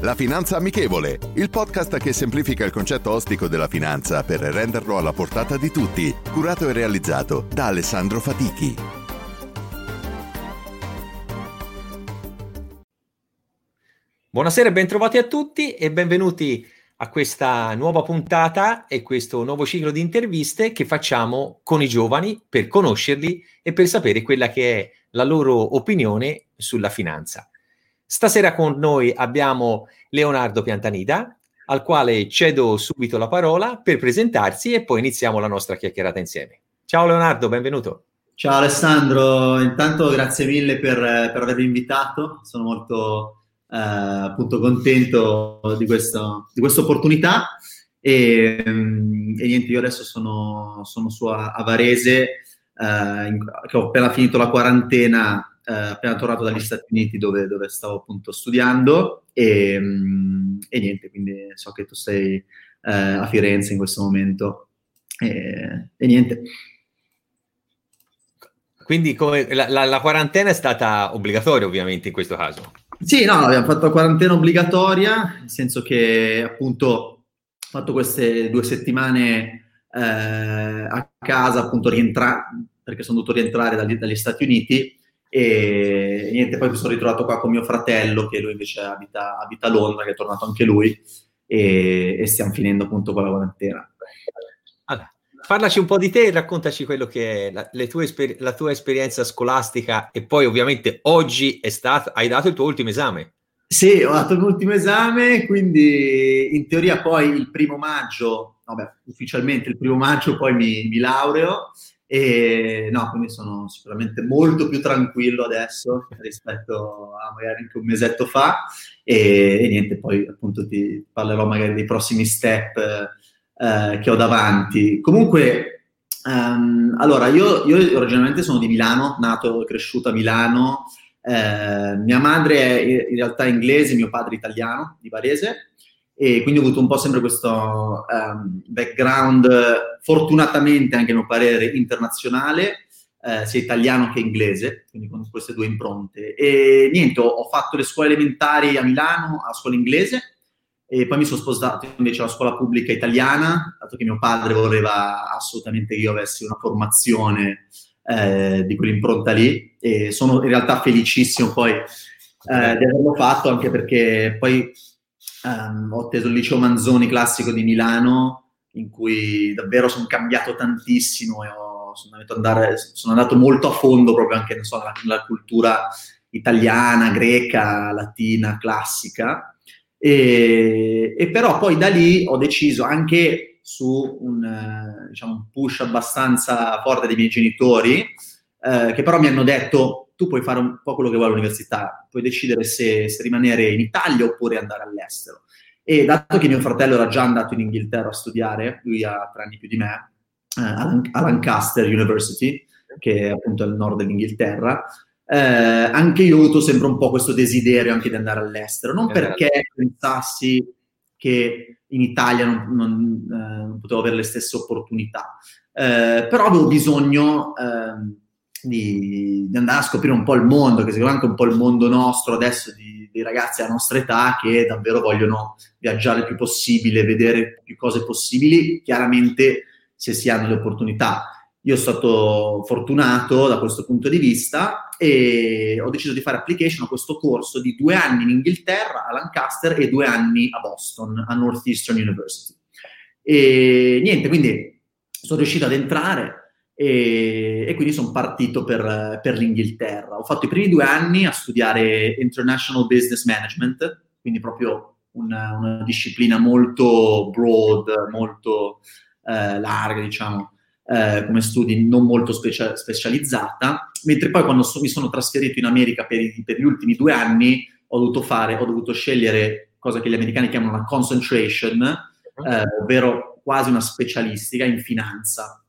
La Finanza Amichevole, il podcast che semplifica il concetto ostico della finanza per renderlo alla portata di tutti, curato e realizzato da Alessandro Fatichi. Buonasera e bentrovati a tutti e benvenuti a questa nuova puntata e questo nuovo ciclo di interviste che facciamo con i giovani per conoscerli e per sapere quella che è la loro opinione sulla finanza. Stasera con noi abbiamo Leonardo Piantanida, al quale cedo subito la parola per presentarsi e poi iniziamo la nostra chiacchierata insieme. Ciao Leonardo, benvenuto. Ciao Alessandro, intanto grazie mille per, per avermi invitato, sono molto eh, appunto contento di, questo, di questa opportunità e, e, niente, io adesso sono, sono su Avarese, eh, che ho appena finito la quarantena eh, appena tornato dagli Stati Uniti dove, dove stavo appunto studiando e, mm, e, niente, quindi so che tu sei eh, a Firenze in questo momento e, e niente. Quindi come, la, la, la, quarantena è stata obbligatoria ovviamente in questo caso? Sì, no, abbiamo fatto la quarantena obbligatoria, nel senso che appunto ho fatto queste due settimane eh, a casa, appunto rientrare, perché sono dovuto rientrare dagli, dagli Stati Uniti e niente, poi mi sono ritrovato qua con mio fratello, che lui invece abita, abita a Londra, che è tornato anche lui, e, e stiamo finendo appunto con la quarantena. Allora, parlaci un po' di te e raccontaci quello che è la, tue la tua esperienza scolastica e poi ovviamente oggi stato, hai dato il tuo ultimo esame. Sì, ho dato l'ultimo esame, quindi in teoria poi il primo maggio, vabbè, ufficialmente il primo maggio poi mi, mi laureo e no, quindi sono sicuramente molto più tranquillo adesso rispetto a magari anche un mesetto fa. E, e niente, poi appunto ti parlerò magari dei prossimi step eh, che ho davanti. Comunque, um, allora, io, io, originalmente sono di Milano, nato e cresciuto a Milano. Eh, mia madre è in realtà inglese, mio padre italiano, di Varese e quindi ho avuto un po' sempre questo um, background, fortunatamente anche a mio parere, internazionale, eh, sia italiano che inglese, quindi con queste due impronte. E niente, ho, fatto le scuole elementari a Milano, a scuola inglese, e poi mi sono spostato invece alla scuola pubblica italiana, dato che mio padre voleva assolutamente che io avessi una formazione eh, di quell'impronta lì, e sono in realtà felicissimo poi eh, di averlo fatto, anche perché poi Um, ho atteso il liceo Manzoni classico di Milano, in cui davvero sono cambiato tantissimo e ho, sono, andare, sono, andato molto a fondo proprio anche so, nella, nella, cultura italiana, greca, latina, classica. E, e, però poi da lì ho deciso anche su un, diciamo, un push abbastanza forte dei miei genitori, eh, che però mi hanno detto tu puoi fare un po' quello che vuoi all'università, puoi decidere se, se rimanere in Italia oppure andare all'estero. E dato che mio fratello era già andato in Inghilterra a studiare, lui ha tre anni più di me, eh, a Lancaster University, che è appunto al nord dell'Inghilterra, eh, anche io ho avuto sempre un po' questo desiderio anche di andare all'estero, non perché pensassi che in Italia non, non, eh, non potevo avere le stesse opportunità, eh, però avevo bisogno ehm, di, di, andare a scoprire un po' il mondo, che secondo me anche un po' il mondo nostro adesso di, dei ragazzi a nostra età che davvero vogliono viaggiare il più possibile, vedere più cose possibili, chiaramente se si hanno le opportunità. Io sono stato fortunato da questo punto di vista e ho deciso di fare application a questo corso di due anni in Inghilterra, a Lancaster, e due anni a Boston, a Northeastern University. E niente, quindi sono riuscito ad entrare, e, e quindi sono partito per, per, l'Inghilterra. Ho fatto i primi due anni a studiare International Business Management, quindi proprio una, una disciplina molto broad, molto eh, larga, diciamo. eh, come studi non molto specia- specializzata, mentre poi quando so- mi sono trasferito in America per, i, per, gli ultimi due anni ho dovuto fare, ho dovuto scegliere cosa che gli americani chiamano una concentration, eh, ovvero quasi una specialistica in finanza.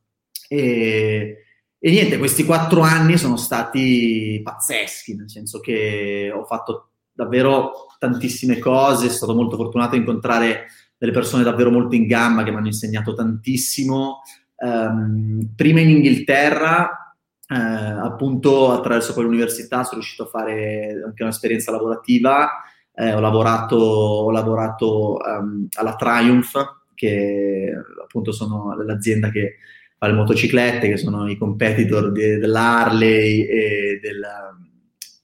E, e niente, questi quattro anni sono stati pazzeschi, nel senso che ho fatto davvero tantissime cose, sono stato molto fortunato a incontrare delle persone davvero molto in gamba che mi hanno insegnato tantissimo. Um, prima in Inghilterra, eh, appunto attraverso quell'università sono riuscito a fare anche un'esperienza lavorativa. Eh, ho lavorato, ho lavorato um, alla Triumph, che appunto sono l'azienda che fa le motociclette, che sono i competitor de, dell'Harley e della,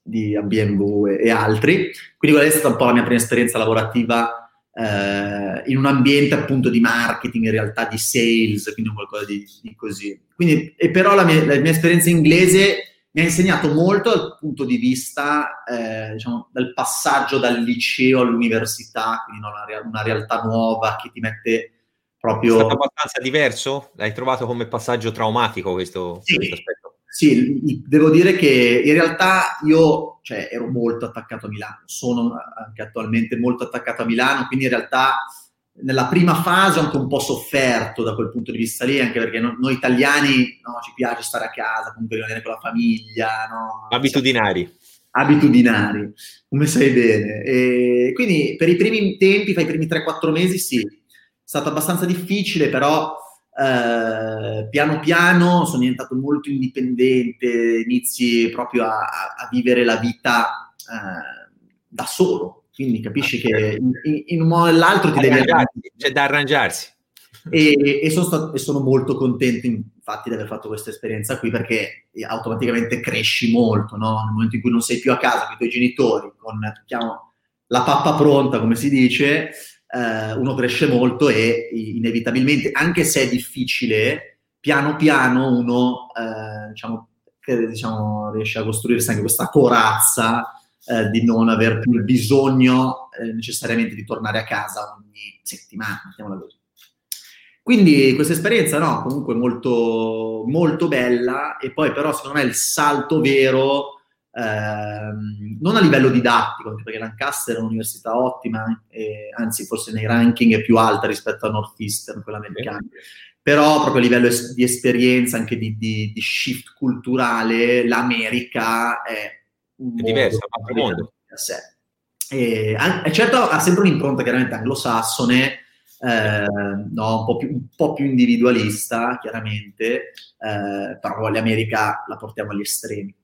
di BMW e, e, altri. Quindi quella è stata un po' la mia prima esperienza lavorativa eh, in un ambiente appunto di marketing, in realtà di sales, quindi qualcosa di, di così. Quindi, e però la mia, la mia, esperienza inglese mi ha insegnato molto dal punto di vista, eh, diciamo, del passaggio dal liceo all'università, quindi una, una, realtà nuova che ti mette proprio... È stato abbastanza diverso? L'hai trovato come passaggio traumatico questo, sì. questo aspetto? Sì, devo dire che in realtà io cioè, ero molto attaccato a Milano, sono anche attualmente molto attaccato a Milano, quindi in realtà nella prima fase ho anche un po' sofferto da quel punto di vista lì, anche perché no, noi italiani no, ci piace stare a casa, comunque rimanere con la famiglia. No? Abitudinari. Abitudinari, come sai bene. E quindi per i primi tempi, per i primi 3-4 mesi sì, stato abbastanza difficile, però eh, piano piano sono diventato molto indipendente, inizi proprio a, a vivere la vita eh, da solo, quindi capisci che in, in, un modo o nell'altro ti devi... C'è da arrangiarsi. E, e, sono stato, e, sono molto contento infatti di aver fatto questa esperienza qui perché automaticamente cresci molto, no? nel momento in cui non sei più a casa con i tuoi genitori, con diciamo, la pappa pronta, come si dice, eh, uno cresce molto e inevitabilmente, anche se è difficile, piano piano uno eh, diciamo, diciamo, riesce a costruirsi anche questa corazza eh, di non aver più il bisogno eh, necessariamente di tornare a casa ogni settimana, mettiamola così. Quindi questa esperienza, no, comunque molto, molto bella e poi però secondo me il salto vero Ehm, non a livello didattico, anche perché Lancaster è un'università ottima, e, anzi forse nei ranking è più alta rispetto a Northeastern, quella americana, okay. però proprio a livello es- di esperienza, anche di, di, di, shift culturale, l'America è, un è diversa, un altro mondo. A sé. E, a, certo ha sempre un'impronta chiaramente anglosassone, eh, no, un, po più, un, po più, individualista, chiaramente, eh, però l'America la portiamo agli estremi.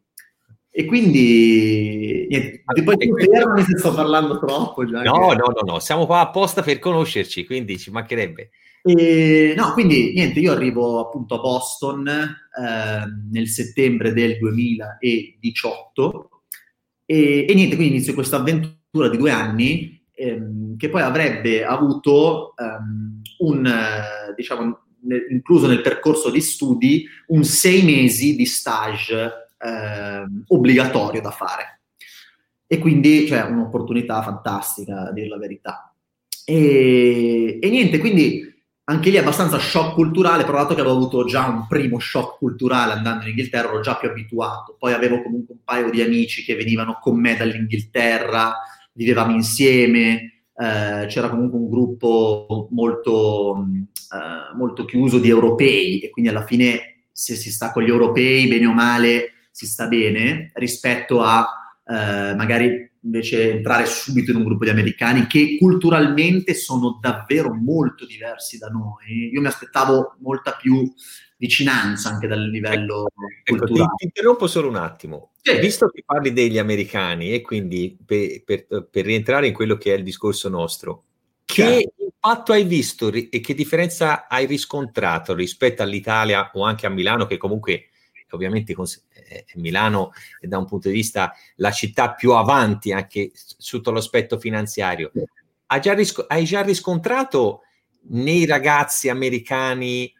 E quindi, niente, poi ti fermi se sto parlando troppo. Già no, che... no, no, no, siamo qua apposta per conoscerci, quindi ci mancherebbe. E, no, quindi niente, io arrivo appunto a Boston eh, nel settembre del 2018 e, e, niente, quindi inizio questa avventura di due anni ehm, che poi avrebbe avuto ehm, un, diciamo, nel, incluso nel percorso di studi, un sei mesi di stage eh, obbligatorio da fare. E quindi c'è cioè, un'opportunità fantastica, a dire la verità. E, e, niente, quindi anche lì abbastanza shock culturale, però dato che avevo avuto già un primo shock culturale andando in Inghilterra, ero già più abituato. Poi avevo comunque un paio di amici che venivano con me dall'Inghilterra, vivevamo insieme, eh, c'era comunque un gruppo molto, eh, molto chiuso di europei e quindi alla fine se si sta con gli europei, bene o male, si sta bene rispetto a eh, magari invece entrare subito in un gruppo di americani che culturalmente sono davvero molto diversi da noi. Io mi aspettavo molta più vicinanza anche dal livello ecco, culturale. Ti, ti, interrompo solo un attimo. Sì. Visto che parli degli americani e quindi per, per, per, rientrare in quello che è il discorso nostro, che certo. impatto hai visto e che differenza hai riscontrato rispetto all'Italia o anche a Milano che comunque ovviamente eh, Milano è da un punto di vista la città più avanti anche sotto l'aspetto finanziario. Hai già, ris- hai già riscontrato nei ragazzi americani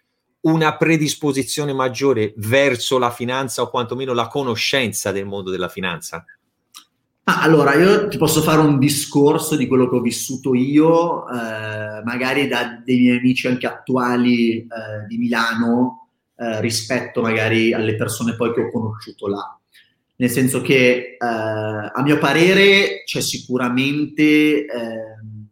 una predisposizione maggiore verso la finanza o quantomeno la conoscenza del mondo della finanza? Ah, allora, io ti posso fare un discorso di quello che ho vissuto io, eh, magari da dei miei amici anche attuali eh, di Milano, eh, rispetto magari alle persone poi che ho conosciuto là. Nel senso che, eh, a mio parere, c'è sicuramente ehm,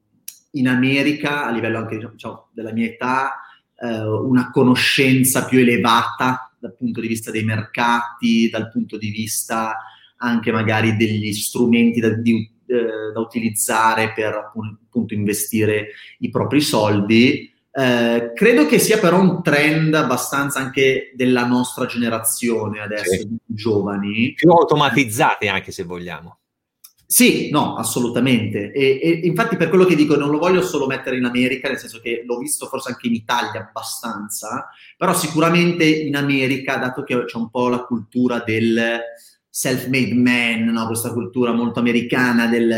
in America, a livello anche diciamo, della mia età, eh, una conoscenza più elevata dal punto di vista dei mercati, dal punto di vista anche magari degli strumenti da, di, eh, da utilizzare per appunto investire i propri soldi eh, credo che sia però un trend abbastanza anche della nostra generazione adesso, sì. giovani. Più automatizzate anche se vogliamo. Sì, no, assolutamente. E, e, infatti per quello che dico non lo voglio solo mettere in America, nel senso che l'ho visto forse anche in Italia abbastanza, però sicuramente in America, dato che c'è un po' la cultura del self-made man, no? questa cultura molto americana del,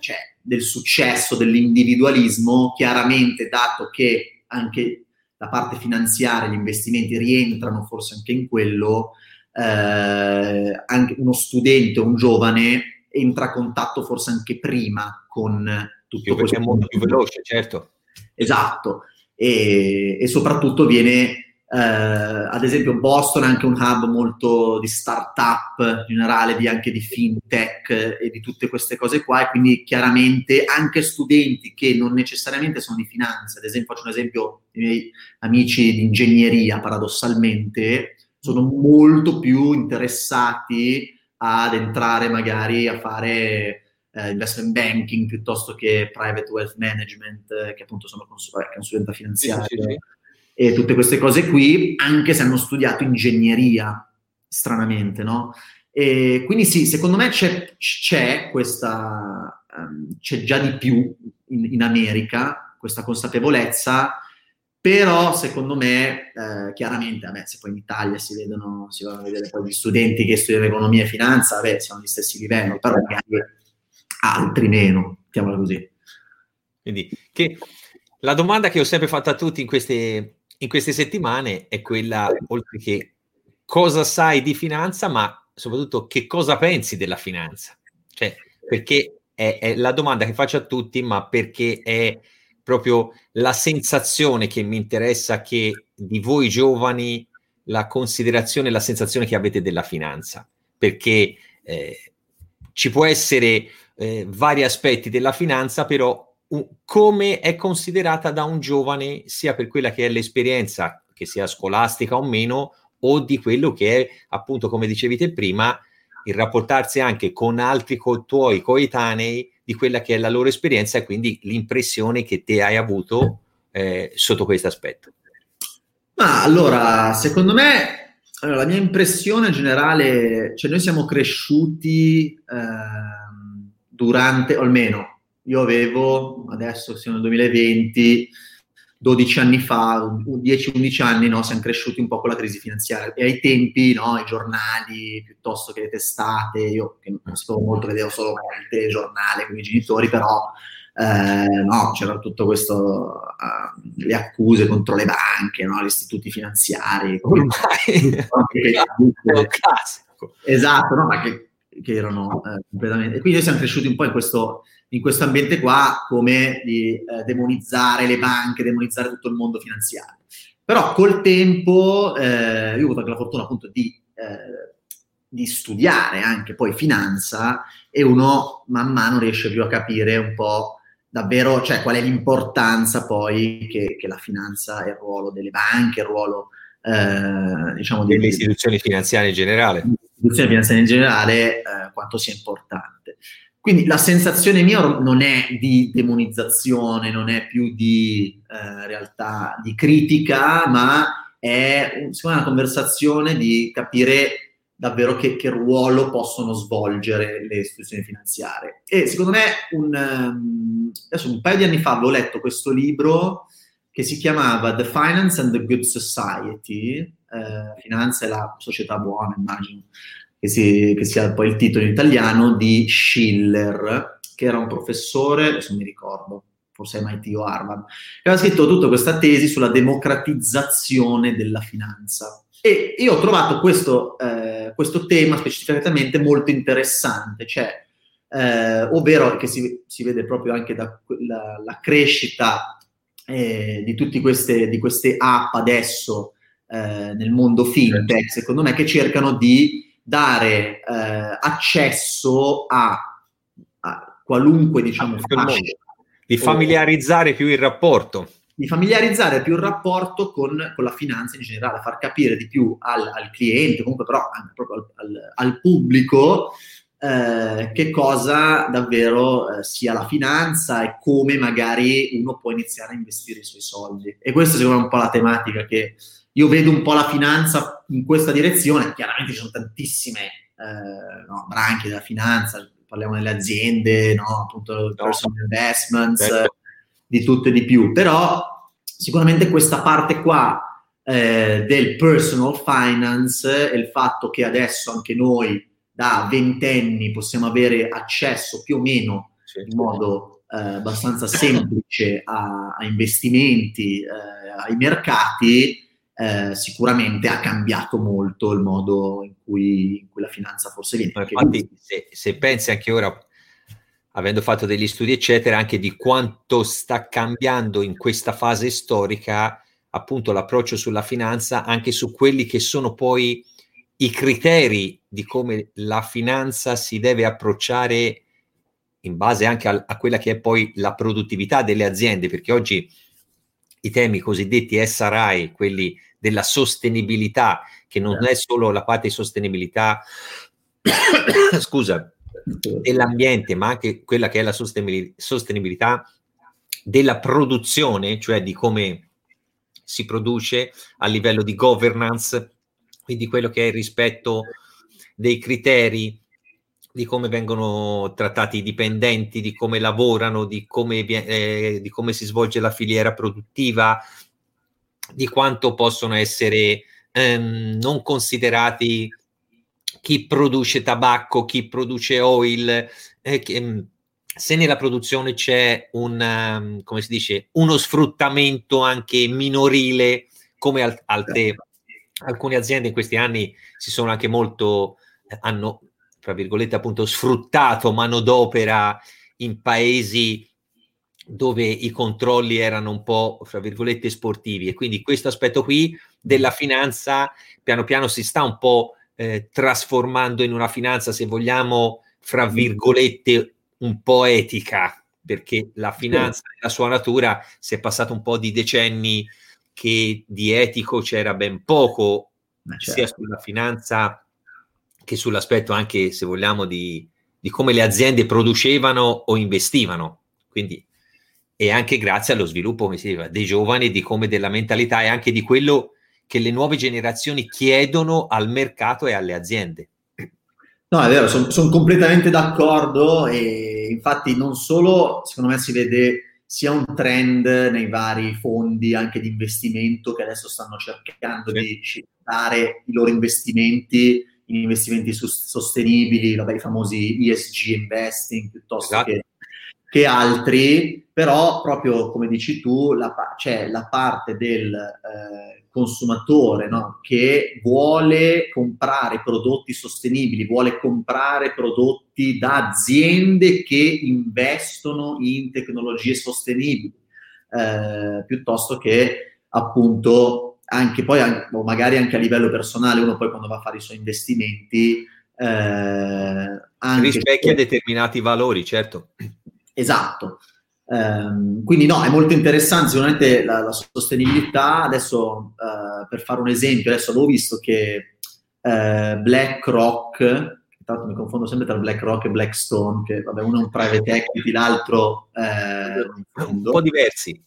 cioè, del successo, dell'individualismo, chiaramente dato che anche la parte finanziaria, gli investimenti rientrano forse anche in quello, eh, anche uno studente, un giovane entra a contatto forse anche prima con tutto questo. Molto più veloce, certo. Esatto, e, e soprattutto viene eh, ad esempio Boston è anche un hub molto di startup in generale, di, anche di fintech e di tutte queste cose qua e quindi chiaramente anche studenti che non necessariamente sono di finanza, ad esempio faccio un esempio i miei amici di ingegneria paradossalmente sono molto più interessati ad entrare magari a fare eh, investment banking piuttosto che private wealth management, eh, che appunto sono cons- consulenta finanziaria. Sì, sì, sì e tutte queste cose qui, anche se hanno studiato ingegneria, stranamente, no? E quindi sì, secondo me c'è, c'è questa, um, c'è già di più in, in, America questa consapevolezza, però secondo me, eh, chiaramente, me se poi in Italia si vedono, si vanno a vedere poi gli studenti che studiano economia e finanza, beh, siamo agli stessi livelli, però magari altri meno, mettiamola così. Quindi, che la domanda che ho sempre fatto a tutti in queste in queste settimane è quella, oltre che cosa sai di finanza, ma soprattutto che cosa pensi della finanza. Cioè, perché è, è la domanda che faccio a tutti, ma perché è proprio la sensazione che mi interessa che di voi giovani la considerazione, la sensazione che avete della finanza, perché eh, ci può essere eh, vari aspetti della finanza, però come è considerata da un giovane sia per quella che è l'esperienza, che sia scolastica o meno, o di quello che è, appunto, come dicevi te prima, il rapportarsi anche con altri co- tuoi coetanei di quella che è la loro esperienza e quindi l'impressione che te hai avuto eh, sotto questo aspetto. Ma allora, secondo me, allora, la mia impressione generale, cioè noi siamo cresciuti eh, durante, o almeno io avevo, adesso siamo nel 2020, 12 anni fa, 10-11 anni, no, siamo cresciuti un po' con la crisi finanziaria. E ai tempi no, i giornali piuttosto che le testate, io che non sapevo molto, vedevo solo il telegiornale con i genitori, però eh, no, c'era tutto questo, uh, le accuse contro le banche, no, gli istituti finanziari. Ormai, esatto, no, ma che, che erano eh, completamente... E quindi noi siamo cresciuti un po' in questo in questo ambiente qua come di eh, demonizzare le banche, demonizzare tutto il mondo finanziario. Però col tempo, eh, io ho avuto anche la fortuna appunto di, eh, di, studiare anche poi finanza e uno man mano riesce più a capire un po' davvero, cioè qual è l'importanza poi che, che la finanza e il ruolo delle banche, il ruolo eh, diciamo delle istituzioni finanziarie in generale. Istituzioni finanziarie in generale, eh, quanto sia importante. Quindi la sensazione mia non è di demonizzazione, non è più di eh, realtà di critica, ma è una conversazione di capire davvero che, che, ruolo possono svolgere le istituzioni finanziarie. E secondo me, un, ehm, adesso un paio di anni fa avevo letto questo libro che si chiamava The Finance and the Good Society, eh, Finanza e la società buona, immagino, che, si, che sia poi il titolo in italiano, di Schiller, che era un professore, adesso mi ricordo, forse MIT o Harvard, che aveva scritto tutta questa tesi sulla democratizzazione della finanza. E io ho trovato questo, eh, questo tema specificatamente molto interessante, cioè, eh, ovvero che si, si, vede proprio anche dalla crescita eh, di tutte queste, di queste app adesso eh, nel mondo fintech, secondo me, che cercano di dare eh, accesso a, a qualunque, diciamo, fascia, di familiarizzare più il rapporto. di familiarizzare più il rapporto con, con, la finanza in generale, far capire di più al, al cliente, comunque però anche proprio al, al, al pubblico, eh, che cosa davvero eh, sia la finanza e come magari uno può iniziare a investire i suoi soldi. E questa secondo me è un po' la tematica che io vedo un po' la finanza in questa direzione. Chiaramente ci sono tantissime eh, no, branche della finanza, parliamo delle aziende, no, appunto personal investments, certo. di tutto e di più, però sicuramente questa parte qua eh, del personal finance e il fatto che adesso anche noi da ventenni possiamo avere accesso più o meno sì. in modo eh, abbastanza semplice a, a investimenti, eh, ai mercati, eh, sicuramente ha cambiato molto il modo in cui, in cui la finanza forse viene. Infatti, se, se, pensi anche ora, avendo fatto degli studi, eccetera, anche di quanto sta cambiando in questa fase storica appunto l'approccio sulla finanza, anche su quelli che sono poi i criteri di come la finanza si deve approcciare in base anche a, a, quella che è poi la produttività delle aziende, perché oggi i temi cosiddetti SRI, quelli della sostenibilità, che non è solo la parte di sostenibilità, scusa, dell'ambiente, ma anche quella che è la sostenibilità della produzione, cioè di come si produce a livello di governance, quindi quello che è il rispetto dei criteri di come vengono trattati i dipendenti, di come lavorano, di come, eh, di come si svolge la filiera produttiva, di quanto possono essere ehm, non considerati chi produce tabacco, chi produce oil, eh, che, mm, se nella produzione c'è un, um, come si dice, uno sfruttamento anche minorile, come al, al tè alcune aziende in questi anni si sono anche molto, eh, hanno, tra virgolette, appunto, sfruttato manodopera in paesi dove i controlli erano un po', fra virgolette, sportivi. E quindi questo aspetto qui della finanza piano piano si sta un po' eh, trasformando in una finanza, se vogliamo, fra virgolette, un po' etica, perché la finanza, nella sua natura, si è passato un po' di decenni che di etico c'era ben poco, certo. sia sulla finanza che sull'aspetto anche, se vogliamo, di, di, come le aziende producevano o investivano. Quindi, e anche grazie allo sviluppo, come si diceva, dei giovani, di come della mentalità e anche di quello che le nuove generazioni chiedono al mercato e alle aziende. No, è vero, sono son completamente d'accordo e infatti non solo, secondo me si vede sia un trend nei vari fondi anche di investimento che adesso stanno cercando sì. di shiftare i loro investimenti in investimenti sostenibili, vabbè, i famosi ESG investing piuttosto esatto. che, che, altri, però proprio come dici tu, la, c'è la parte del eh, consumatore no? che vuole comprare prodotti sostenibili, vuole comprare prodotti da aziende che investono in tecnologie sostenibili, eh, piuttosto che appunto anche poi, o magari anche a livello personale, uno poi quando va a fare i suoi investimenti... Eh, rispecchia se... determinati valori, certo. Esatto. Um, quindi no, è molto interessante sicuramente la, la sostenibilità. Adesso, uh, per fare un esempio, adesso avevo visto che uh, BlackRock, l'altro mi confondo sempre tra BlackRock e Blackstone, che vabbè, uno è un private equity, l'altro è un fondo. Un po' diversi.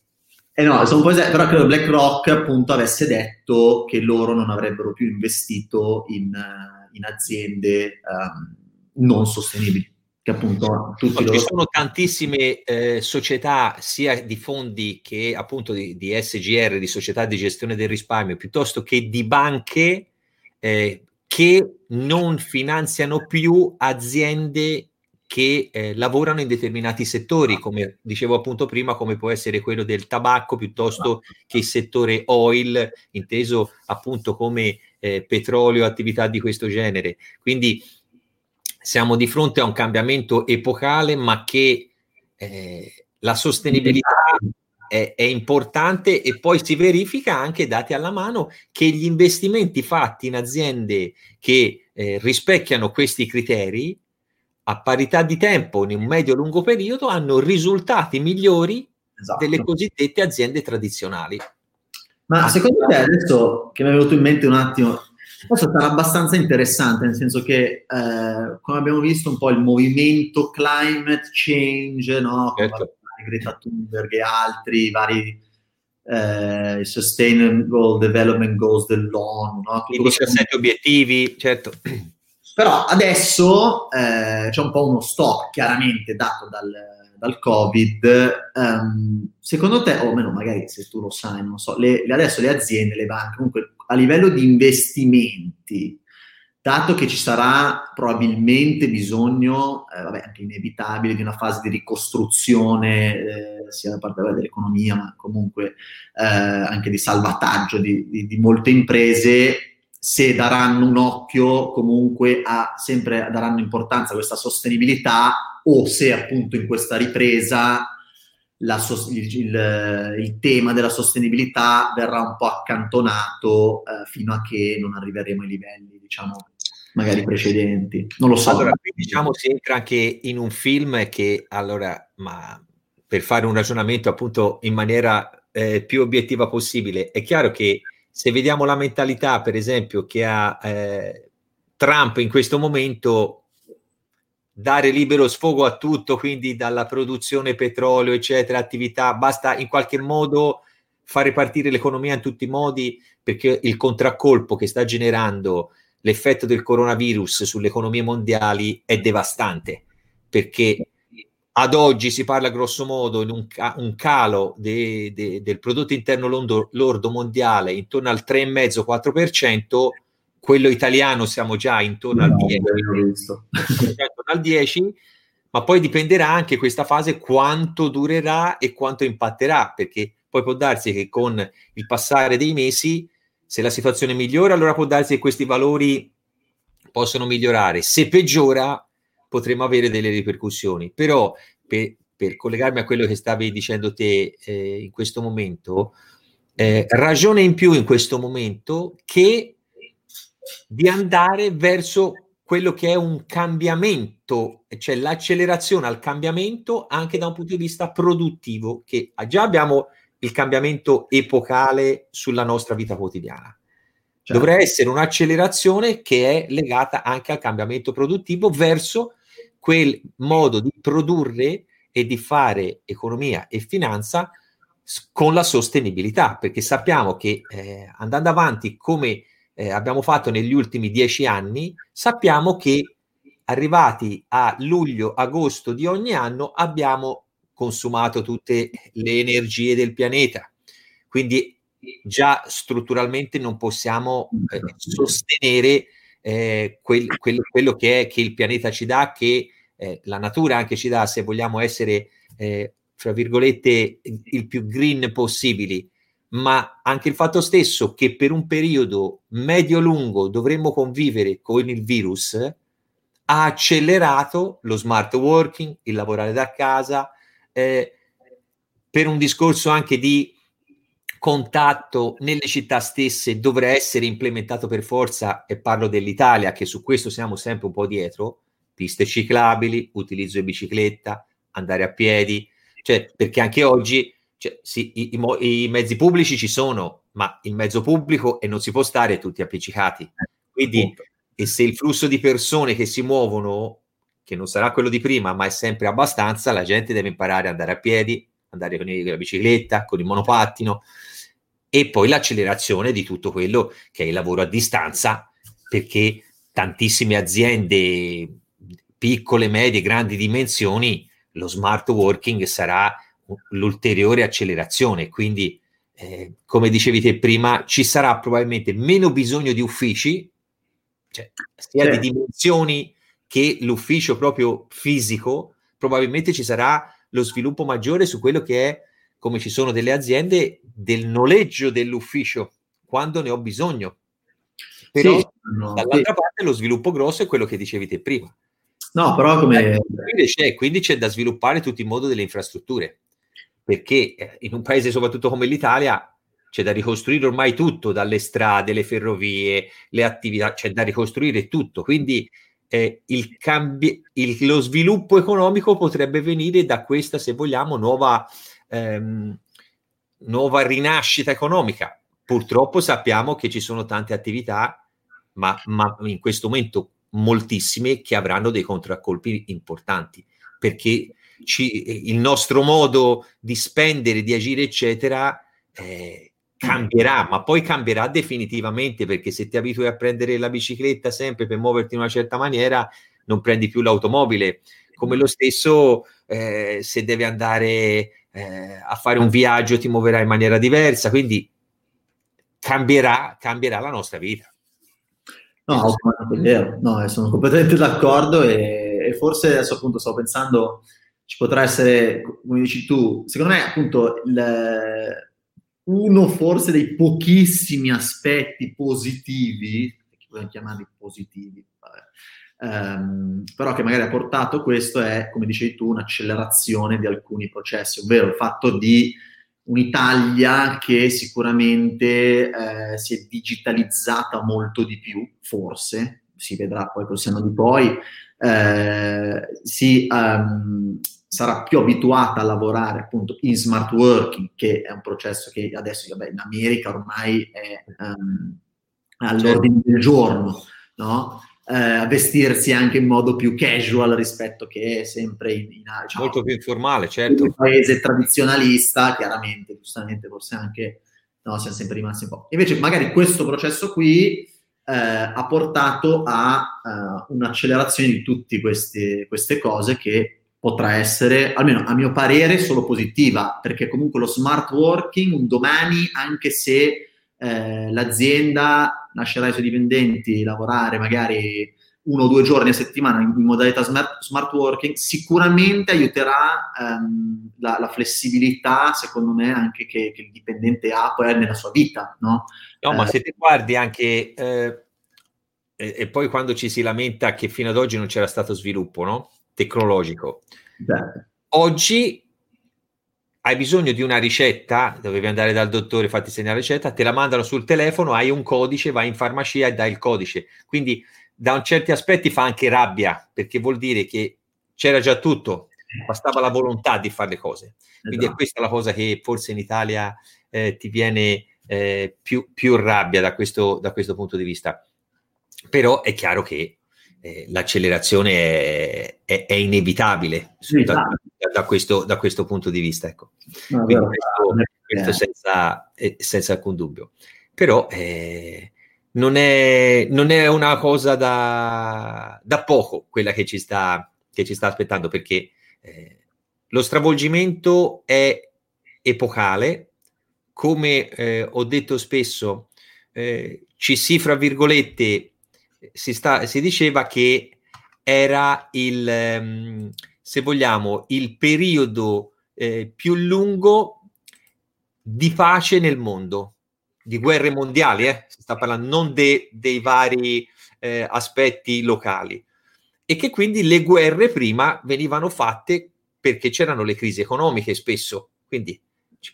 Eh no, sono un po' però credo BlackRock appunto avesse detto che loro non avrebbero più investito in, in aziende um, non sostenibili che appunto tutti Ci loro... sono tantissime eh, società, sia di fondi che appunto di, di, SGR, di società di gestione del risparmio, piuttosto che di banche eh, che non finanziano più aziende che eh, lavorano in determinati settori, come dicevo appunto prima, come può essere quello del tabacco piuttosto che il settore oil, inteso appunto come eh, petrolio, attività di questo genere. Quindi siamo di fronte a un cambiamento epocale, ma che eh, la sostenibilità è, è, importante e poi si verifica anche dati alla mano che gli investimenti fatti in aziende che eh, rispecchiano questi criteri a parità di tempo in un medio-lungo periodo hanno risultati migliori esatto. delle cosiddette aziende tradizionali. Ma secondo te adesso che mi è venuto in mente un attimo, questo sarà abbastanza interessante, nel senso che eh, come abbiamo visto un po' il movimento climate change, no? Certo. Greta Thunberg e altri vari eh, Sustainable Development Goals dell'ONU, no? i 17 obiettivi, certo. Però adesso eh, c'è un po' uno stop chiaramente dato dal, dal Covid. Um, secondo te, o almeno magari se tu lo sai, non so, le, adesso le aziende, le banche, comunque a livello di investimenti, dato che ci sarà probabilmente bisogno, eh, vabbè, anche inevitabile, di una fase di ricostruzione, eh, sia da parte dell'economia, ma comunque eh, anche di salvataggio di, di, di molte imprese, se daranno un occhio comunque a sempre daranno importanza a questa sostenibilità o se appunto in questa ripresa la, il, il, il, tema della sostenibilità verrà un po' accantonato eh, fino a che non arriveremo ai livelli, diciamo, magari precedenti. Non lo so. Allora, diciamo si entra anche in un film che, allora, ma per fare un ragionamento appunto in maniera eh, più obiettiva possibile, è chiaro che se vediamo la mentalità, per esempio, che ha eh, Trump in questo momento, dare libero sfogo a tutto, quindi dalla produzione petrolio, eccetera, attività, basta in qualche modo fare partire l'economia in tutti i modi, perché il contraccolpo che sta generando l'effetto del coronavirus sulle economie mondiali è devastante, perché ad oggi si parla grosso modo di un, ca- un, calo de- de- del prodotto interno lordo, lordo mondiale intorno al 3,5-4%, quello italiano siamo già intorno al 10, al 10, ma poi dipenderà anche questa fase quanto durerà e quanto impatterà, perché poi può darsi che con il passare dei mesi, se la situazione migliora, allora può darsi che questi valori possono migliorare. Se peggiora, potremo avere delle ripercussioni. Però per, per collegarmi a quello che stavi dicendo te eh, in questo momento, eh, ragione in più in questo momento che di andare verso quello che è un cambiamento, cioè l'accelerazione al cambiamento anche da un punto di vista produttivo, che già abbiamo il cambiamento epocale sulla nostra vita quotidiana. Certo. Dovrà essere un'accelerazione che è legata anche al cambiamento produttivo verso quel modo di produrre e di fare economia e finanza con la sostenibilità, perché sappiamo che eh, andando avanti come eh, abbiamo fatto negli ultimi dieci anni, sappiamo che arrivati a luglio-agosto di ogni anno abbiamo consumato tutte le energie del pianeta. Quindi già strutturalmente non possiamo eh, sostenere eh, quel, quel, quello che, è, che il pianeta ci dà, che eh, la natura anche ci dà, se vogliamo essere, eh, fra virgolette, il più green possibili, ma anche il fatto stesso che per un periodo medio-lungo dovremmo convivere con il virus ha accelerato lo smart working, il lavorare da casa, eh, per un discorso anche di contatto nelle città stesse dovrà essere implementato per forza, e parlo dell'Italia, che su questo siamo sempre un po' dietro, piste ciclabili, utilizzo di bicicletta, andare a piedi, cioè perché anche oggi cioè, sì, i, i, i, mezzi pubblici ci sono, ma il mezzo pubblico e non si può stare tutti appiccicati. Quindi, e se il flusso di persone che si muovono, che non sarà quello di prima, ma è sempre abbastanza, la gente deve imparare ad andare a piedi, andare con la bicicletta, con il monopattino, e poi l'accelerazione di tutto quello che è il lavoro a distanza, perché tantissime aziende piccole, medie, grandi dimensioni, lo smart working sarà l'ulteriore accelerazione. Quindi, eh, come dicevi te prima, ci sarà probabilmente meno bisogno di uffici, cioè, sia di dimensioni che l'ufficio proprio fisico, probabilmente ci sarà lo sviluppo maggiore su quello che è come ci sono delle aziende del noleggio dell'ufficio quando ne ho bisogno. Però sì, no, dall'altra sì. parte lo sviluppo grosso è quello che dicevi te prima. No, però come... Quindi c'è, quindi c'è da sviluppare tutto il modo delle infrastrutture. perché eh, in un paese soprattutto come l'Italia c'è da ricostruire ormai tutto, dalle strade, le ferrovie, le attività, c'è da ricostruire tutto. Quindi eh, il cambi- il, lo sviluppo economico potrebbe venire da questa, se vogliamo, nuova, ehm, nuova rinascita economica. Purtroppo sappiamo che ci sono tante attività, ma, ma in questo momento moltissime, che avranno dei contraccolpi importanti, perché ci, il nostro modo di spendere, di agire, eccetera, eh, cambierà, ma poi cambierà definitivamente perché se ti abitui a prendere la bicicletta sempre per muoverti in una certa maniera, non prendi più l'automobile. Come lo stesso, eh, se devi andare eh, a fare un viaggio, ti muoverai in maniera diversa, quindi cambierà, cambierà la nostra vita. No, è vero, no, sono completamente d'accordo e, e forse adesso appunto stavo pensando ci potrà essere, come dici tu, secondo me appunto il, uno forse dei pochissimi aspetti positivi, che vogliamo chiamarli positivi, um, però che magari ha portato questo è, come dicevi tu, un'accelerazione di alcuni processi, ovvero il fatto di un'Italia che sicuramente eh, si è digitalizzata molto di più, forse, si vedrà poi col senno di poi, eh, si um, sarà più abituata a lavorare appunto in smart working, che è un processo che adesso vabbè, in America ormai è um, all'ordine certo. del giorno, no? Eh, a vestirsi anche in modo più casual rispetto che sempre in, in diciamo, molto più informale, certo. Un paese tradizionalista, chiaramente, giustamente, forse anche no, siamo sempre rimasti un po'. Invece, magari questo processo qui eh, ha portato a uh, un'accelerazione di tutte queste cose che potrà essere, almeno a mio parere, solo positiva, perché comunque lo smart working un domani, anche se eh, l'azienda lascerà i suoi dipendenti lavorare magari uno o due giorni a settimana in, in modalità smart, smart, working, sicuramente aiuterà ehm, la, la, flessibilità, secondo me, anche che, che, il dipendente ha poi nella sua vita. No, no eh, ma se ti guardi anche... Eh, e, e poi quando ci si lamenta che fino ad oggi non c'era stato sviluppo, no? tecnologico. Beh. Oggi hai bisogno di una ricetta, dovevi andare dal dottore, fatti segnare la ricetta, te la mandano sul telefono, hai un codice, vai in farmacia e dai il codice. Quindi da un certi aspetti fa anche rabbia, perché vuol dire che c'era già tutto, bastava la volontà di fare le cose. Quindi esatto. è questa la cosa che forse in Italia eh, ti viene eh, più, più, rabbia da questo, da questo punto di vista. Però è chiaro che eh, l'accelerazione è, è, è inevitabile sì, da, da, questo, da, questo, punto di vista. Ecco. No, questo, questo senza, eh, senza, alcun dubbio. Però eh, non, è, non, è, una cosa da, da poco quella che ci, sta, che ci sta aspettando, perché eh, lo stravolgimento è epocale, come eh, ho detto spesso, eh, ci si, fra virgolette, si, sta, si diceva che era il, ehm, se vogliamo, il periodo eh, più lungo di pace nel mondo, di guerre mondiali, eh? si sta parlando non de, dei vari eh, aspetti locali, e che quindi le guerre prima venivano fatte perché c'erano le crisi economiche spesso, quindi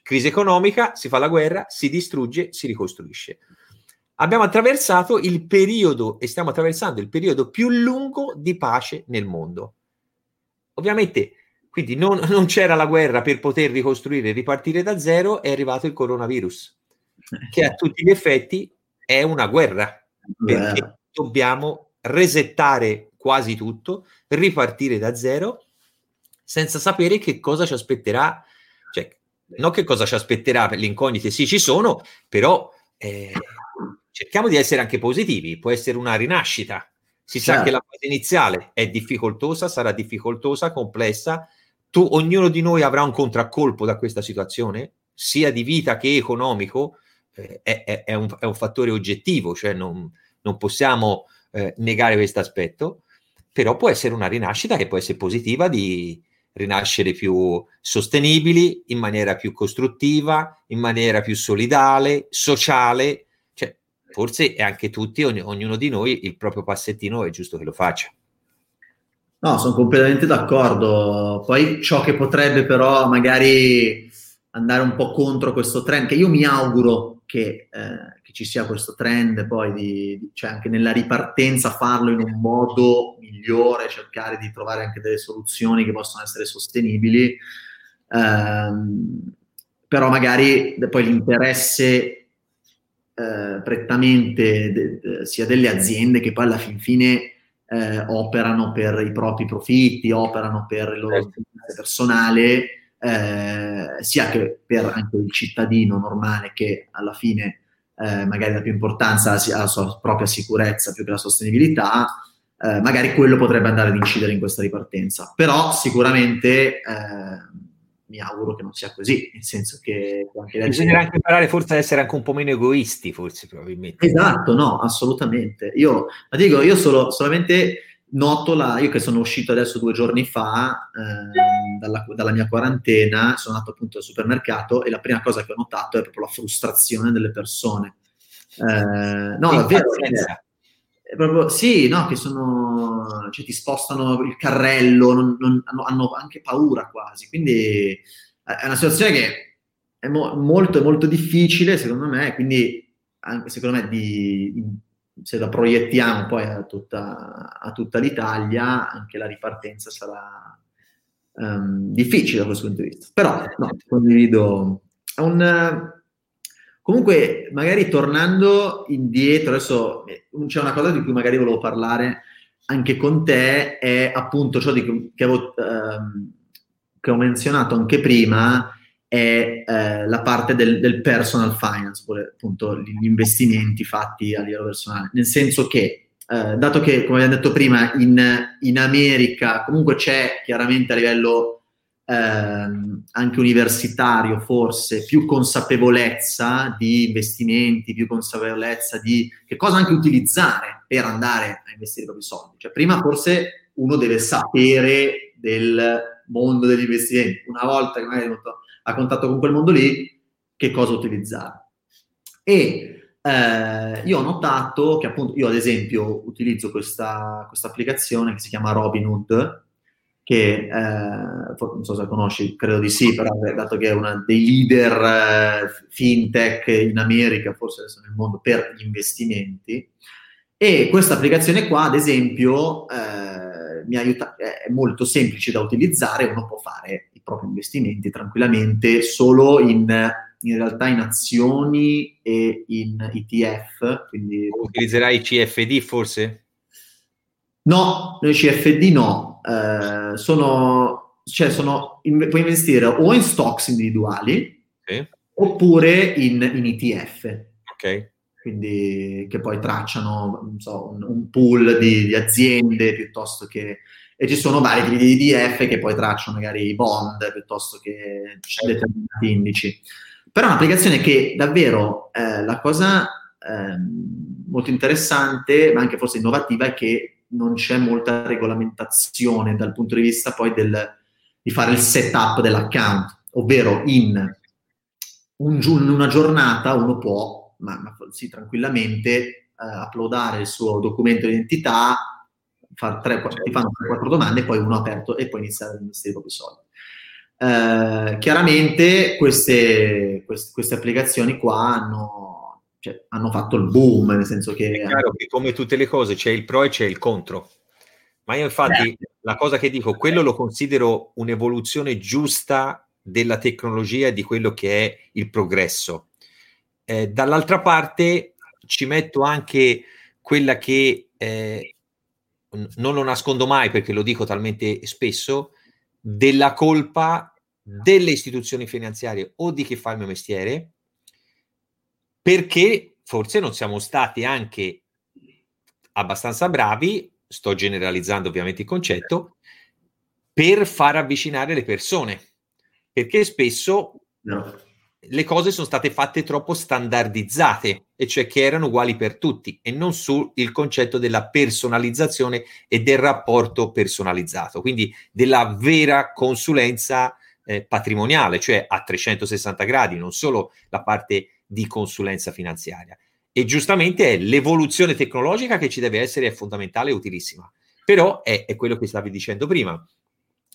crisi economica, si fa la guerra, si distrugge, si ricostruisce abbiamo attraversato il periodo e stiamo attraversando il periodo più lungo di pace nel mondo. Ovviamente, quindi non, non c'era la guerra per poter ricostruire e ripartire da zero, è arrivato il coronavirus, che a tutti gli effetti è una guerra, perché dobbiamo resettare quasi tutto, ripartire da zero, senza sapere che cosa ci aspetterà, cioè, non che cosa ci aspetterà, le incognite sì ci sono, però... Eh, cerchiamo di essere anche positivi, può essere una rinascita. Si certo. sa che la fase iniziale è difficoltosa, sarà difficoltosa, complessa. Tu, ognuno di noi avrà un contraccolpo da questa situazione, sia di vita che economico, eh, è, è, è, un, è, un, fattore oggettivo, cioè non, non possiamo eh, negare questo aspetto, però può essere una rinascita che può essere positiva di rinascere più sostenibili, in maniera più costruttiva, in maniera più solidale, sociale, forse anche tutti, ogn- ognuno di noi, il proprio passettino è giusto che lo faccia. No, sono completamente d'accordo. Poi ciò che potrebbe però magari andare un po' contro questo trend, che io mi auguro che, eh, che ci sia questo trend poi di, di, cioè anche nella ripartenza farlo in un modo migliore, cercare di trovare anche delle soluzioni che possono essere sostenibili, ehm, però magari poi l'interesse eh, prettamente de, de, sia delle aziende che poi alla fin fine eh, operano per i propri profitti, operano per il loro Certo. interesse personale, eh, sia che per anche il cittadino normale che alla fine eh, magari dà più importanza alla, alla sua propria sicurezza più che alla sostenibilità, eh, magari quello potrebbe andare ad incidere in questa ripartenza. Però sicuramente mi auguro che non sia così, nel senso che anche Bisognerà anche imparare forse ad essere anche un po' meno egoisti, forse probabilmente. Esatto, no, assolutamente. Io, ma dico, io solo, solamente noto la, io che sono uscito adesso due giorni fa ehm, dalla, dalla mia quarantena, sono andato appunto al supermercato e la prima cosa che ho notato è proprio la frustrazione delle persone. Eh, no, davvero, Impazienza. Proprio, sì, no, che sono, cioè ti spostano il carrello, non- non- hanno, hanno anche paura quasi, quindi eh, è una situazione che è mo- molto, molto difficile secondo me, quindi anche secondo me di- se la proiettiamo poi a tutta, a tutta l'Italia, anche la ripartenza sarà ehm, difficile da questo punto di vista. Però no, condivido. È un, comunque, magari tornando indietro, adesso eh, c'è una cosa di cui magari volevo parlare anche con te, è appunto ciò di che, avevo, ehm, che ho menzionato anche prima, è eh, la parte del, del personal finance, appunto gli investimenti fatti a livello personale. Nel senso che, eh, dato che, come abbiamo detto prima, in, in America comunque c'è chiaramente a livello ehm, anche universitario forse più consapevolezza di investimenti, più consapevolezza di che cosa anche utilizzare per andare a investire i propri soldi. Cioè, prima forse uno deve sapere del mondo degli investimenti. Una volta che magari è venuto a contatto con quel mondo lì, che cosa utilizzare. E eh, io ho notato che appunto io ad esempio utilizzo questa, questa applicazione che si chiama Robinhood, che eh, non so se conosci, credo di sì, però eh, dato che è una dei leader eh, fintech in America, forse adesso nel mondo, per gli investimenti. E questa applicazione qua, ad esempio, eh, mi aiuta, è molto semplice da utilizzare, uno può fare i propri investimenti tranquillamente solo in, in realtà in azioni e in ETF, quindi Utilizzerai CFD forse? No, noi CFD no, eh, sono, cioè sono, in- puoi investire o in stocks individuali Sì. oppure in, in ETF, Ok. quindi che poi tracciano non so, un, un pool di, di aziende piuttosto che... E ci sono vari tipi di ETF che poi tracciano magari i bond piuttosto che determinati indici. Però è un'applicazione che davvero eh, la cosa ehm, molto interessante, ma anche forse innovativa, è che non c'è molta regolamentazione dal punto di vista poi del, di fare il setup dell'account, ovvero in, un in una giornata uno può, ma, ma sì, tranquillamente, eh, uploadare il suo documento di identità, far tre, quattro- ti fanno 3-4 domande poi uno aperto e poi iniziare ad investire i propri soldi. Eh, chiaramente queste, queste, queste applicazioni qua hanno, cioè, hanno fatto il boom, nel senso che... È chiaro che come tutte le cose c'è il pro e c'è il contro. Ma io infatti la cosa che dico, quello lo considero un'evoluzione giusta della tecnologia e di quello che è il progresso. Eh, dall'altra parte ci metto anche quella che eh, non lo nascondo mai perché lo dico talmente spesso, della colpa delle istituzioni finanziarie o di chi fa il mio mestiere, perché forse non siamo stati anche abbastanza bravi, sto generalizzando ovviamente il concetto, per far avvicinare le persone, perché spesso No. le cose sono state fatte troppo standardizzate, e cioè che erano uguali per tutti, e non sul concetto della personalizzazione e del rapporto personalizzato, quindi della vera consulenza eh, patrimoniale, cioè a 360 gradi, non solo la parte di consulenza finanziaria. E giustamente è l'evoluzione tecnologica che ci deve essere, è fondamentale e utilissima. Però è, è quello che stavi dicendo prima.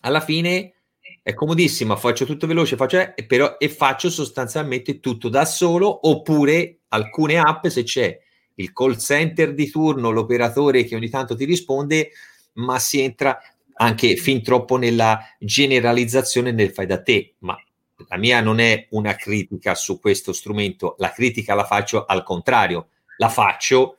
Alla fine è comodissima, faccio tutto veloce, faccio, eh, però, e faccio sostanzialmente tutto da solo, oppure alcune app se c'è il call center di turno, l'operatore che ogni tanto ti risponde, ma si entra anche fin troppo nella generalizzazione nel fai da te, ma la mia non è una critica su questo strumento, la critica la faccio al contrario, la faccio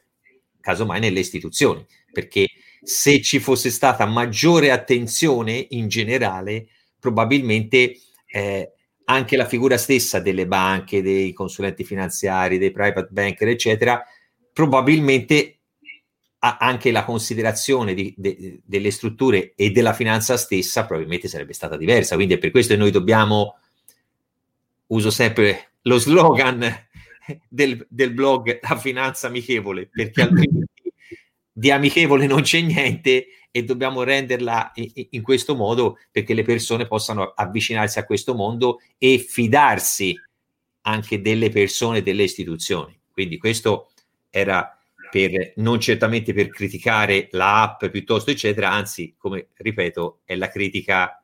casomai nelle istituzioni, perché se ci fosse stata maggiore attenzione in generale, probabilmente eh, anche la figura stessa delle banche, dei consulenti finanziari, dei private banker, eccetera, probabilmente anche la considerazione di, de, delle strutture e della finanza stessa probabilmente sarebbe stata diversa. Quindi è per questo che noi dobbiamo, uso sempre lo slogan del, del blog La finanza amichevole, perché altrimenti di amichevole non c'è niente e dobbiamo renderla in, questo modo perché le persone possano avvicinarsi a questo mondo e fidarsi anche delle persone e delle istituzioni. Quindi questo era per, non certamente per criticare l'app piuttosto, eccetera, anzi, come ripeto, è la critica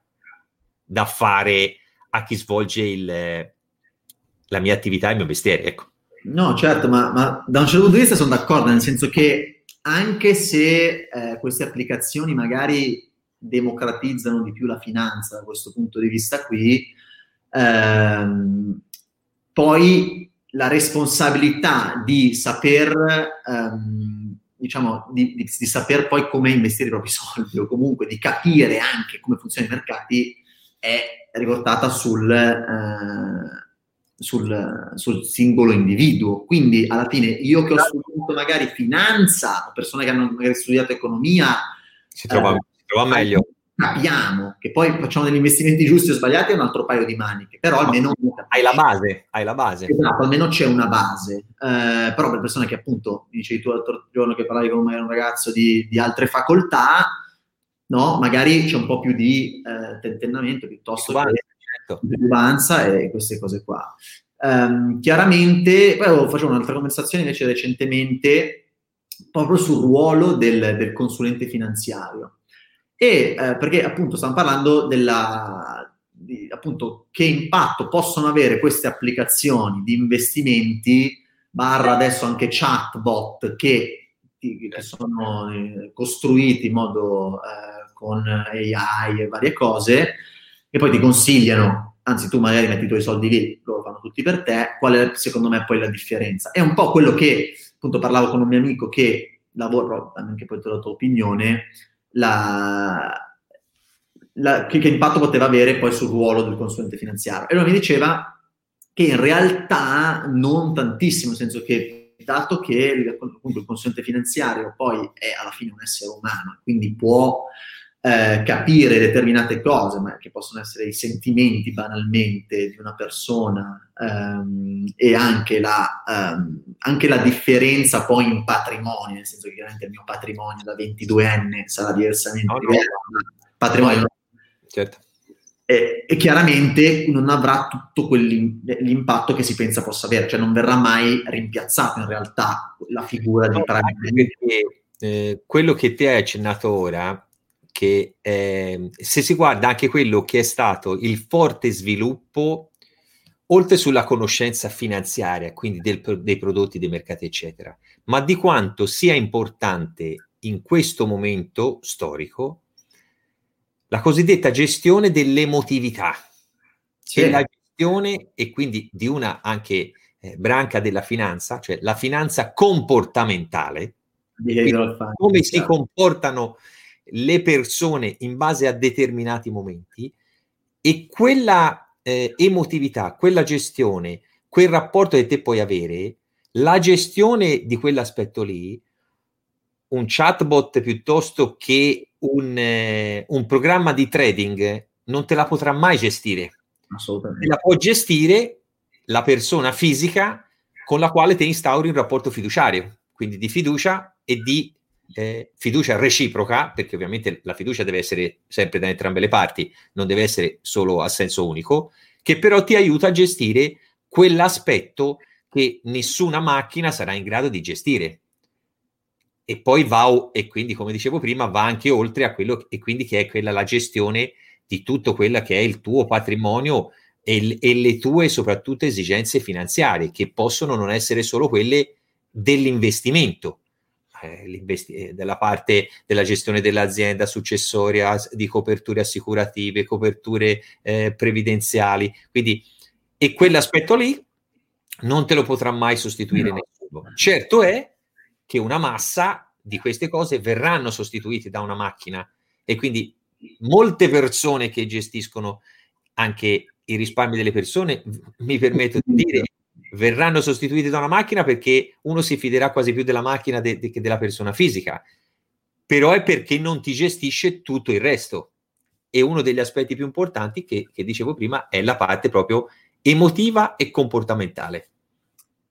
da fare a chi svolge il, la mia attività, il mio mestiere. Ecco. No, certo, ma, ma, da un certo punto di vista sono d'accordo, nel senso che anche se eh, queste applicazioni magari democratizzano di più la finanza da questo punto di vista qui, ehm, poi la responsabilità di saper, ehm, diciamo, di, di, di, saper poi come investire i propri soldi o comunque di capire anche come funzionano i mercati è riportata sul, eh, sul, sul, singolo individuo. Quindi alla fine io che ho studiato magari finanza, persone che hanno magari studiato economia, si trova, eh, si trova meglio. Capiamo che poi facciamo degli investimenti giusti o sbagliati è un altro paio di maniche, però almeno hai la base, hai la base. Esatto, almeno c'è una base. Eh, però per persone che appunto, dicevi tu l'altro giorno che parlavi con un ragazzo di, di altre facoltà, no? magari c'è un po' più di eh, tentennamento piuttosto che certo. titubanza e queste cose qua. Um, chiaramente, poi facevo un'altra conversazione invece recentemente proprio sul ruolo del, del consulente finanziario. E eh, perché appunto stiamo parlando della, di, appunto, che impatto possono avere queste applicazioni di investimenti, barra adesso anche chatbot che, che sono eh, costruiti in modo eh, con AI e varie cose, e poi ti consigliano, anzi tu magari metti i tuoi soldi lì, loro fanno tutti per te, qual è secondo me poi la differenza? È un po' quello che, appunto parlavo con un mio amico che lavora, anche poi te la tua opinione, la, la, che, che, impatto poteva avere poi sul ruolo del consulente finanziario. E lui mi diceva che in realtà non tantissimo, nel senso che dato che appunto, il consulente finanziario poi è alla fine un essere umano, quindi può eh, capire determinate cose, ma che possono essere i sentimenti banalmente di una persona ehm, e anche la, ehm, anche la, differenza poi in patrimonio, nel senso che chiaramente il mio patrimonio da 22enne sarà diversamente no, diverso, no. patrimonio. Certo. E, e, chiaramente non avrà tutto quell'impatto che si pensa possa avere, cioè non verrà mai rimpiazzato in realtà la figura di no, perché eh, quello che ti hai accennato ora che eh, se si guarda anche quello che è stato il forte sviluppo, oltre sulla conoscenza finanziaria, quindi del, dei prodotti, dei mercati, eccetera, ma di quanto sia importante in questo momento storico la cosiddetta gestione dell'emotività, sì. e la gestione e quindi di una anche eh, branca della finanza, cioè la finanza comportamentale, come si comportano le persone in base a determinati momenti e quella eh, emotività, quella gestione, quel rapporto che te puoi avere, la gestione di quell'aspetto lì, un chatbot piuttosto che un, eh, un programma di trading non te la potrà mai gestire. Assolutamente. Te la può gestire la persona fisica con la quale te instauri un rapporto fiduciario, quindi di fiducia e di eh, fiducia reciproca, perché ovviamente la fiducia deve essere sempre da entrambe le parti, non deve essere solo a senso unico, che però ti aiuta a gestire quell'aspetto che nessuna macchina sarà in grado di gestire. E poi va, e quindi come dicevo prima, va anche oltre a quello, e quindi che è quella la gestione di tutto quello che è il tuo patrimonio e, e le tue soprattutto esigenze finanziarie, che possono non essere solo quelle dell'investimento, eh, eh, della parte della gestione dell'azienda successoria, di coperture assicurative, coperture eh, previdenziali. Quindi, e quell'aspetto lì non te lo potrà mai sostituire no. nessuno. Certo è che una massa di queste cose verranno sostituite da una macchina e quindi molte persone che gestiscono anche i risparmi delle persone, mi permetto di dire, verranno sostituiti da una macchina perché uno si fiderà quasi più della macchina de- de- che della persona fisica, però è perché non ti gestisce tutto il resto. E uno degli aspetti più importanti che, che dicevo prima è la parte proprio emotiva e comportamentale.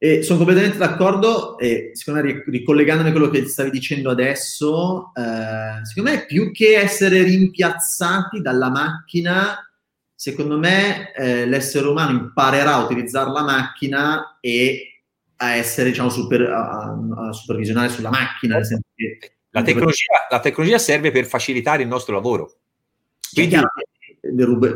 E sono completamente d'accordo e secondo me ricollegandomi a quello che stavi dicendo adesso, eh, secondo me più che essere rimpiazzati dalla macchina, secondo me eh, l'essere umano imparerà a utilizzare la macchina e a essere, diciamo, super, a, a supervisionare sulla macchina. La tecnologia, la tecnologia, serve per facilitare il nostro lavoro. Quindi,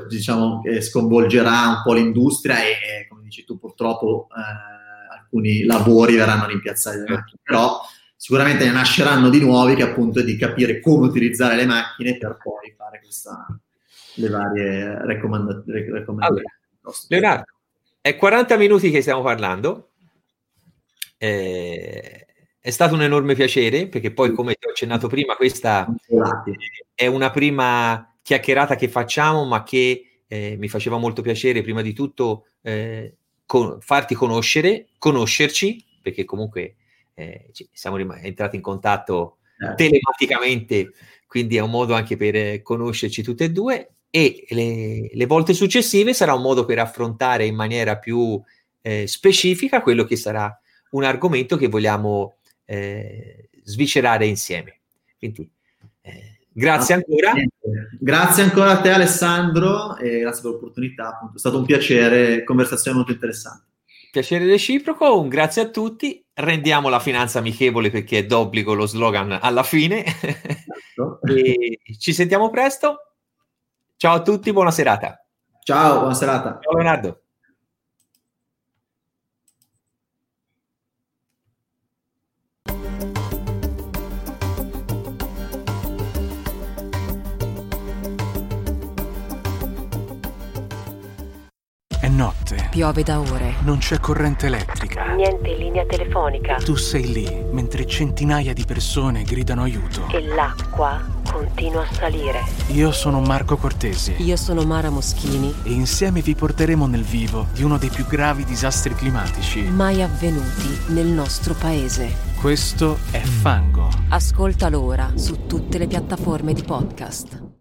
diciamo, sconvolgerà un po' l'industria e, come dici tu, purtroppo eh, alcuni lavori verranno rimpiazzati dalle macchine, però sicuramente ne nasceranno di nuovi che appunto è di capire come utilizzare le macchine per poi fare questa, le varie raccomanda- raccomandazioni. Allora, Leonardo, è 40 minuti che stiamo parlando. Eh, è stato un enorme piacere perché poi, come ti ho accennato prima, questa è una prima chiacchierata che facciamo, ma che eh, mi faceva molto piacere prima di tutto eh, con, farti conoscere, conoscerci, perché comunque eh, siamo rim- entrati in contatto certo. telematicamente, quindi è un modo anche per conoscerci tutte e due e le, le, volte successive sarà un modo per affrontare in maniera più eh, specifica quello che sarà un argomento che vogliamo eh, sviscerare insieme. Quindi, eh, grazie ancora. Grazie ancora a te Alessandro e grazie per l'opportunità. Appunto. È stato un piacere, conversazione molto interessante. Piacere reciproco, un grazie a tutti. Rendiamo la finanza amichevole perché è d'obbligo lo slogan alla fine. Certo. ci sentiamo presto. Ciao a tutti, buona serata. Ciao, buona serata. Ciao Leonardo. È notte. Piove da ore. Non c'è corrente elettrica. Niente linea telefonica. Tu sei lì mentre centinaia di persone gridano aiuto. E l'acqua continua a salire. Io sono Marco Cortesi. Io sono Mara Moschini. E insieme vi porteremo nel vivo di uno dei più gravi disastri climatici mai avvenuti nel nostro paese. Questo è Fango. Ascoltalo ora su tutte le piattaforme di podcast.